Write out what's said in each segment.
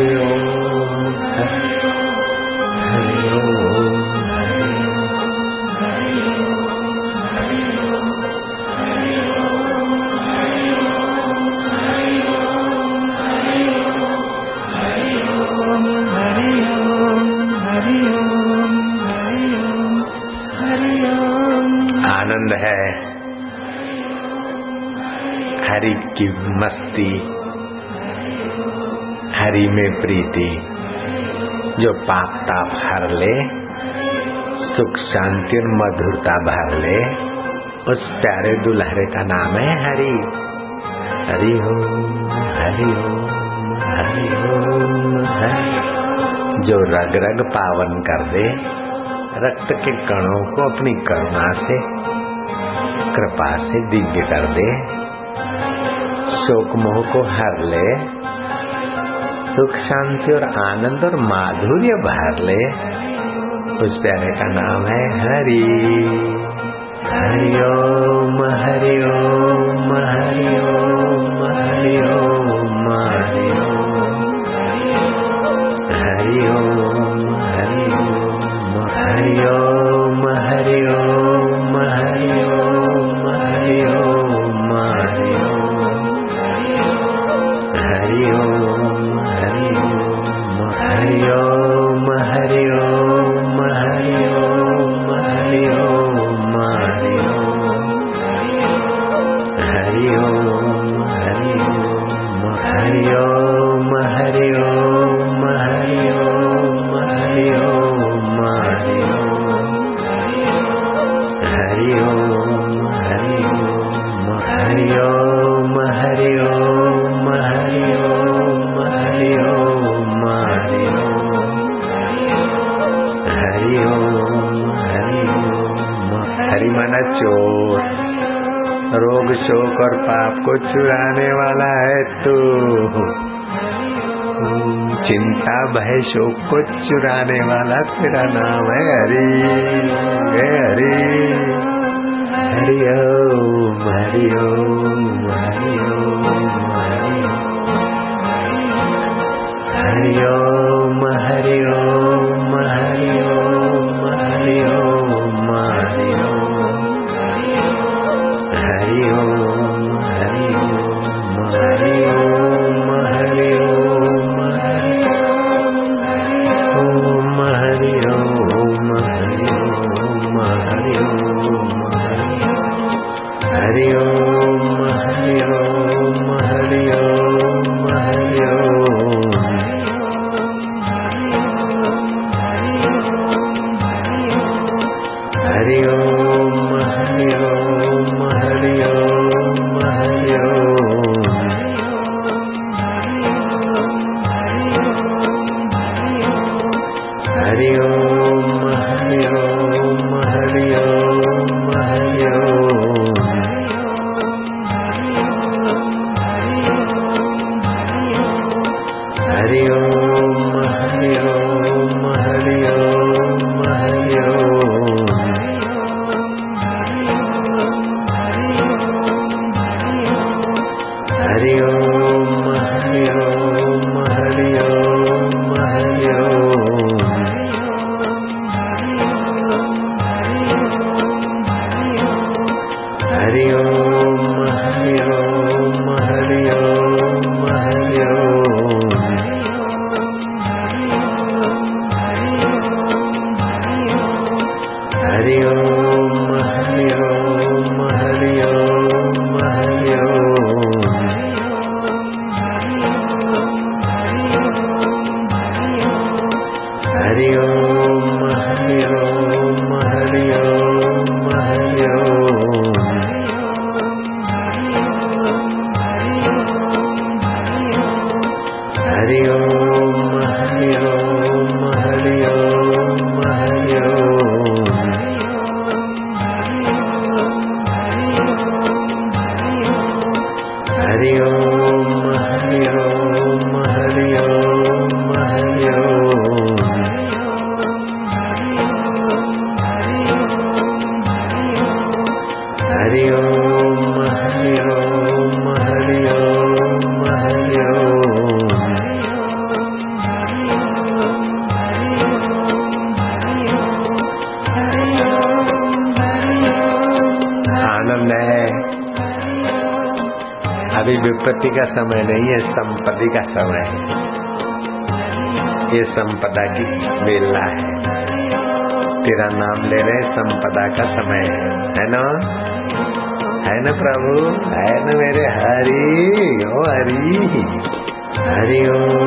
Hare प्रीति, जो पाप ताप हर ले, सुख शांति और मधुरता भर ले, उस प्यारे दुल्हरे का नाम है हरि। हरि ओम हरि ओम हरि ओम हरि। जो रग रग पावन कर दे, रक्त के कणों को अपनी करुणा से, कृपा से दिव्य कर दे। शोक मोह को हर ले सुख, शांति और आनंद और माधुर्य भर ले। उस प्यारे का नाम है हरि। हरिओम हरिओम हरि और पाप को चुराने वाला है तू। चिंता, भय, शोक को चुराने वाला तेरा नाम है हरि। हे हरि। हरि ओम हरि ओम हरि ओम। हरि ओम। विपत्ति का समय नहीं है, संपत्ति का समय है। ये संपदा की बेला है। तेरा नाम ले रहे संपदा का समय है। है ना? है ना प्रभु? है ना मेरे हरी? ओ हरी। हरि ओम।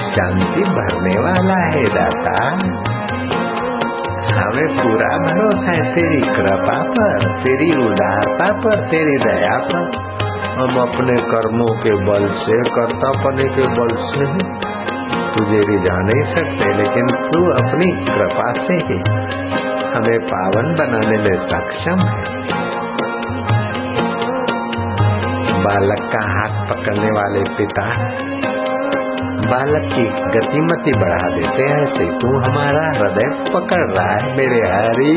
शांति भरने वाला है दाता। हमें पूरा भरोसा है तेरी कृपा पर, तेरी उदारता पर, तेरी दया पर। हम अपने कर्मों के बल से, कर्तापने के बल से तुझे रिझा नहीं सकते, लेकिन तू अपनी कृपा से ही हमें पावन बनाने में सक्षम है। बालक का हाथ पकड़ने वाले पिता बालक की गतिमति बढ़ा देते हैं, ऐसे तू हमारा हृदय पकड़ रहा है, मेरे हरी।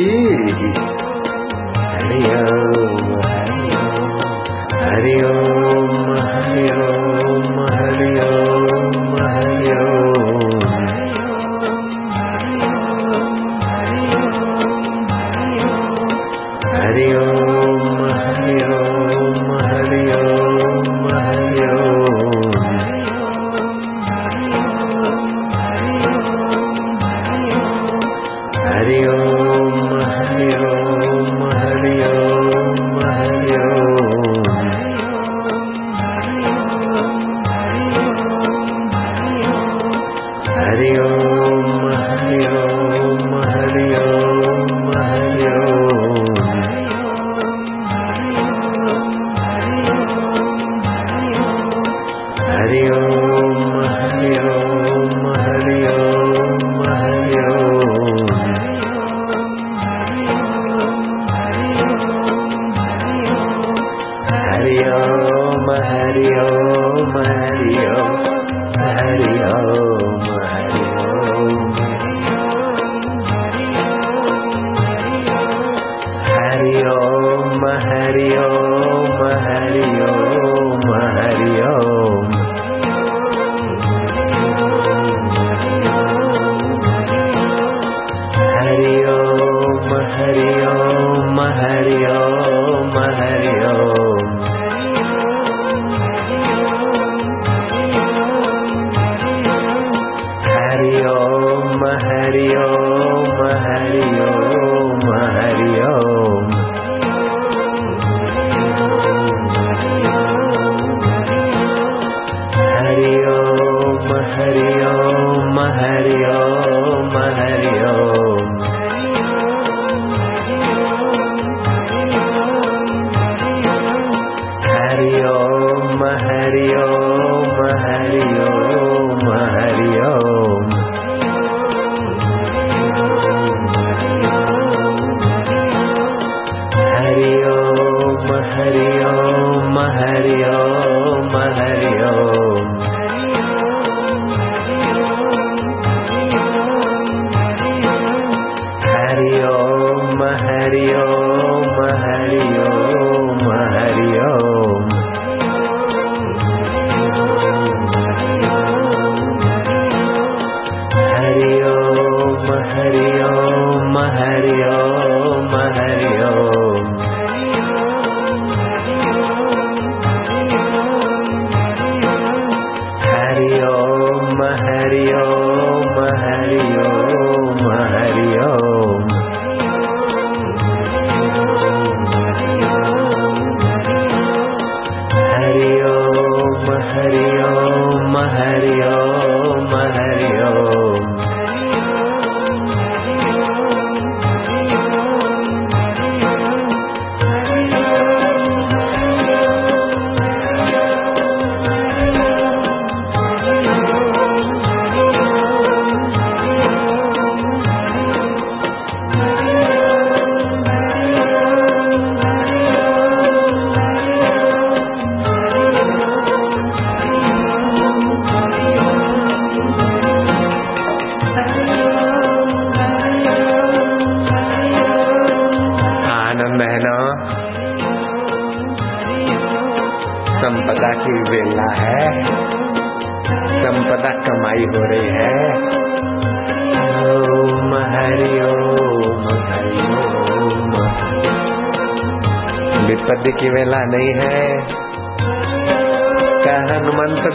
हरिओम हरिओम हरिओम हरि हरि ओम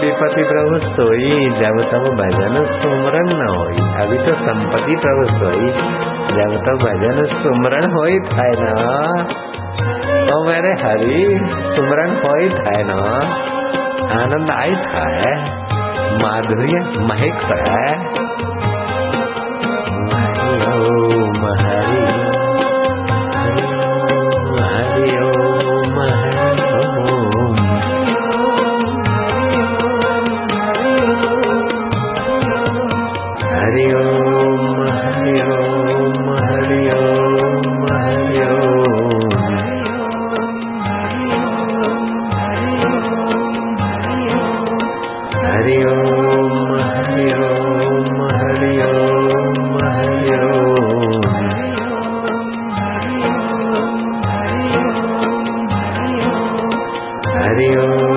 विपत्ति प्रभु सोई जब तब भजन सुमरण न हो अभी तो संपत्ति प्रभु सोई जब तब भजन सुमरण हो था न। तो मेरे हरि, सुमरण हो था न। आनंद आई था माधुर्य महक है हरि ओम्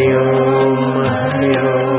हरि ओम हरि ओम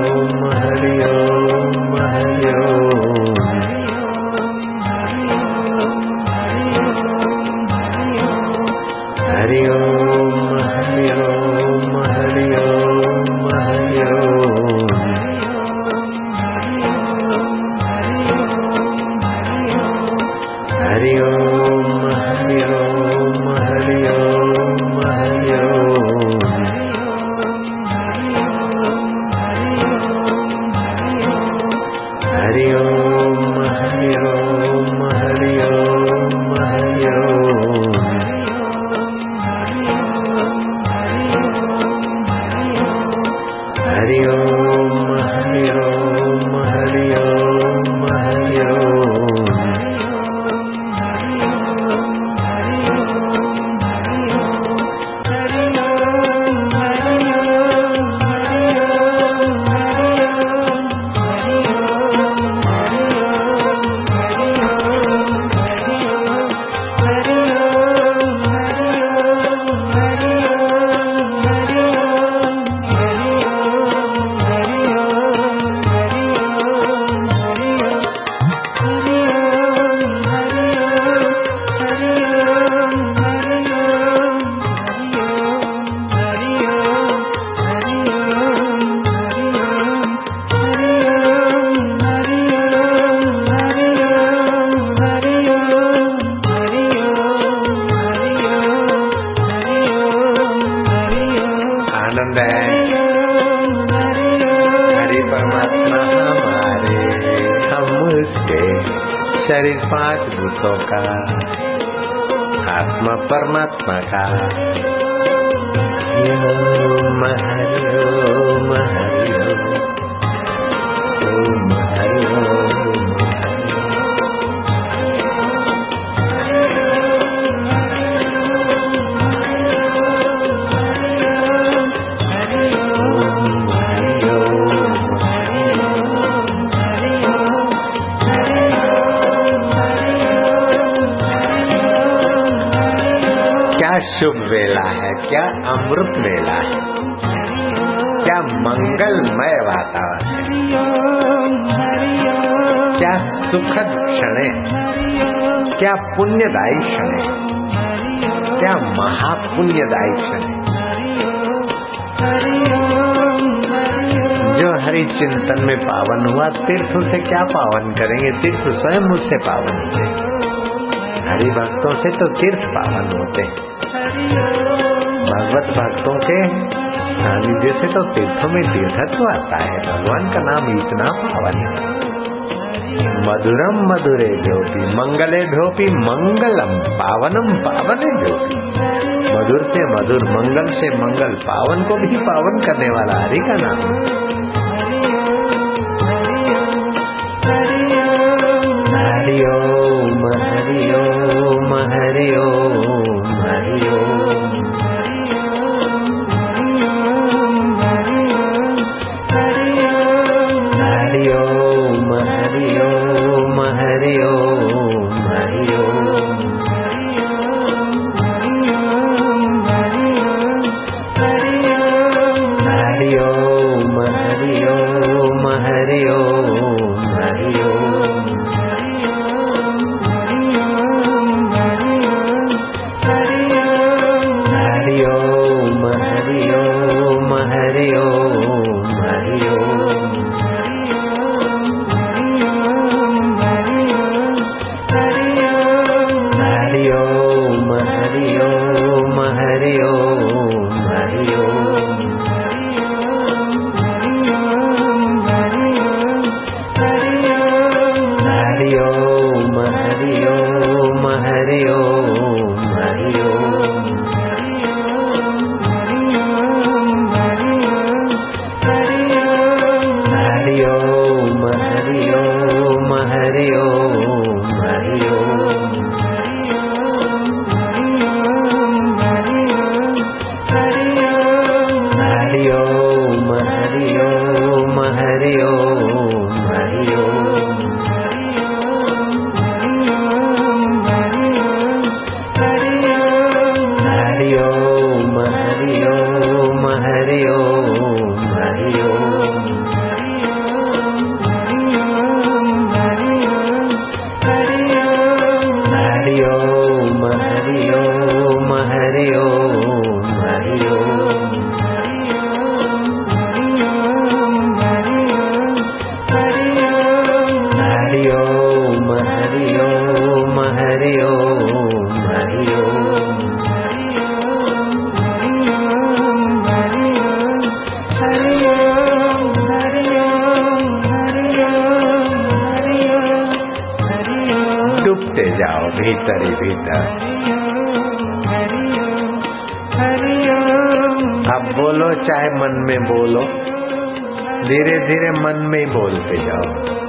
शरीर पाँच भूतों का आत्मा परमात्मा का ओम हरि ओम हरि ओम। अमृत मेला है। क्या मंगलमय वातावरण है। क्या सुखद क्षण क्या पुण्यदायी क्षण क्या महापुण्यदायी क्षण जो हरि चिंतन में पावन हुआ, तीर्थ से क्या पावन करेंगे? तीर्थ स्वयं मुझसे पावन होते हरि भक्तों से तो तीर्थ पावन होते भगवत भक्तों के सानिध्य से तो तीर्थों में तीर्थत्व आता है। भगवान का नाम इतना पावन है। मधुरम मधुरे ढोपी मंगले ढोपी मंगलम पावनम पावन ढोपी मधुर से मधुर, मंगल से मंगल, पावन को भी पावन करने वाला हरि का नाम है। भीतर ही भीतर। अब बोलो, चाहे मन में बोलो। धीरे धीरे मन में ही बोलते जाओ।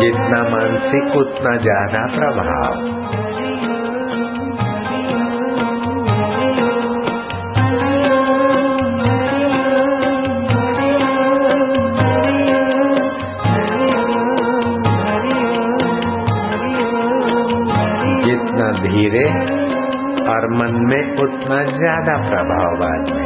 जितना मानसिक, उतना ज़्यादा प्रभाव। मन में उतना ज़्यादा प्रभाव बाद में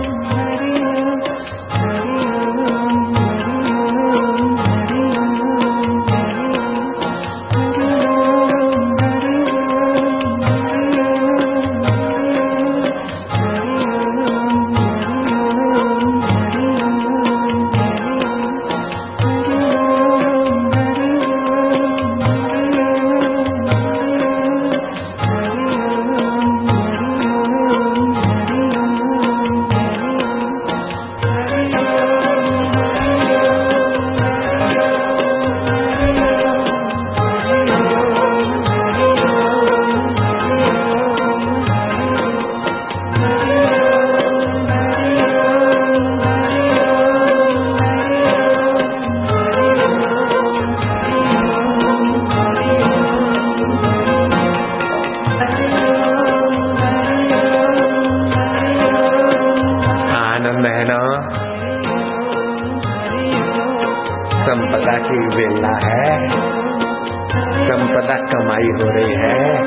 संपदा की वेला है। संपदा कमाई हो रही है।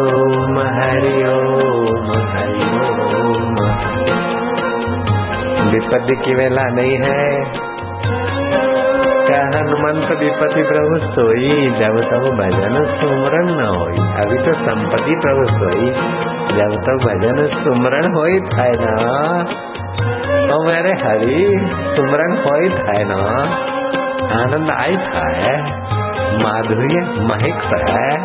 ओम हरि ओम हरि, ओम विपत्ति की वेला नहीं है। हनुमंत विपत्ति प्रभु सोई, जब तब भजन सुमरन न होई। अभी तो संपत्ति प्रभु सोई, जब तब भजन सुमरण થાય ना तो मेरे हरि सुमरन कोई था ना। आनंद आई था माधुर्य महक है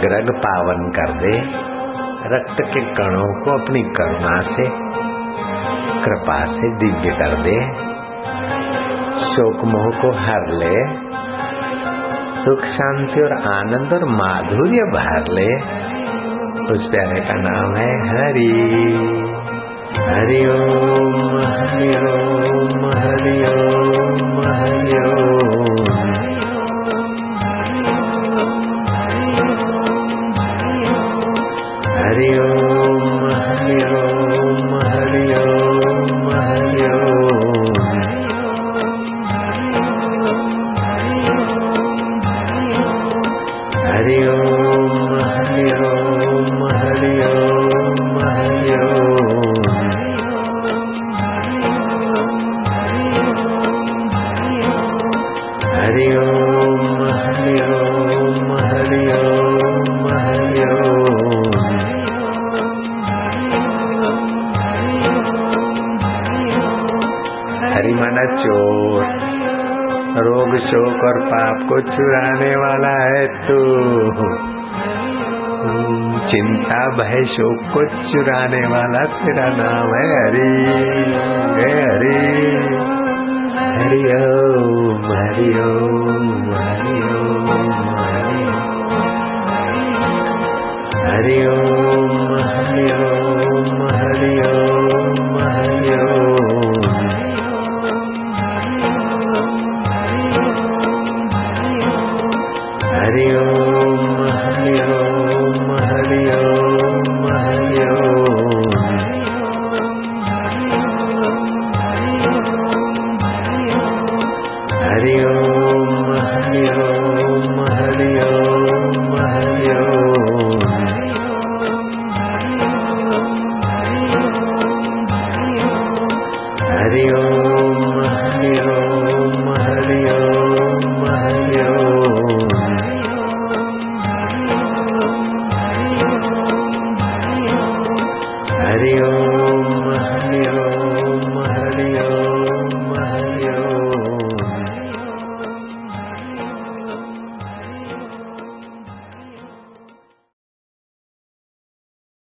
हरि रग रग पावन कर दे रक्त के कणों को अपनी करुणा से, कृपा से दिव्य कर दे। शोक मोह को हर ले, सुख शांति और आनंद और माधुर्य भर ले। उस प्यारे का नाम है हरि। हरि ओम, हरि हरि ओम नाम शोक को चुराने वाला तेरा नाम है हरी हरी हरिया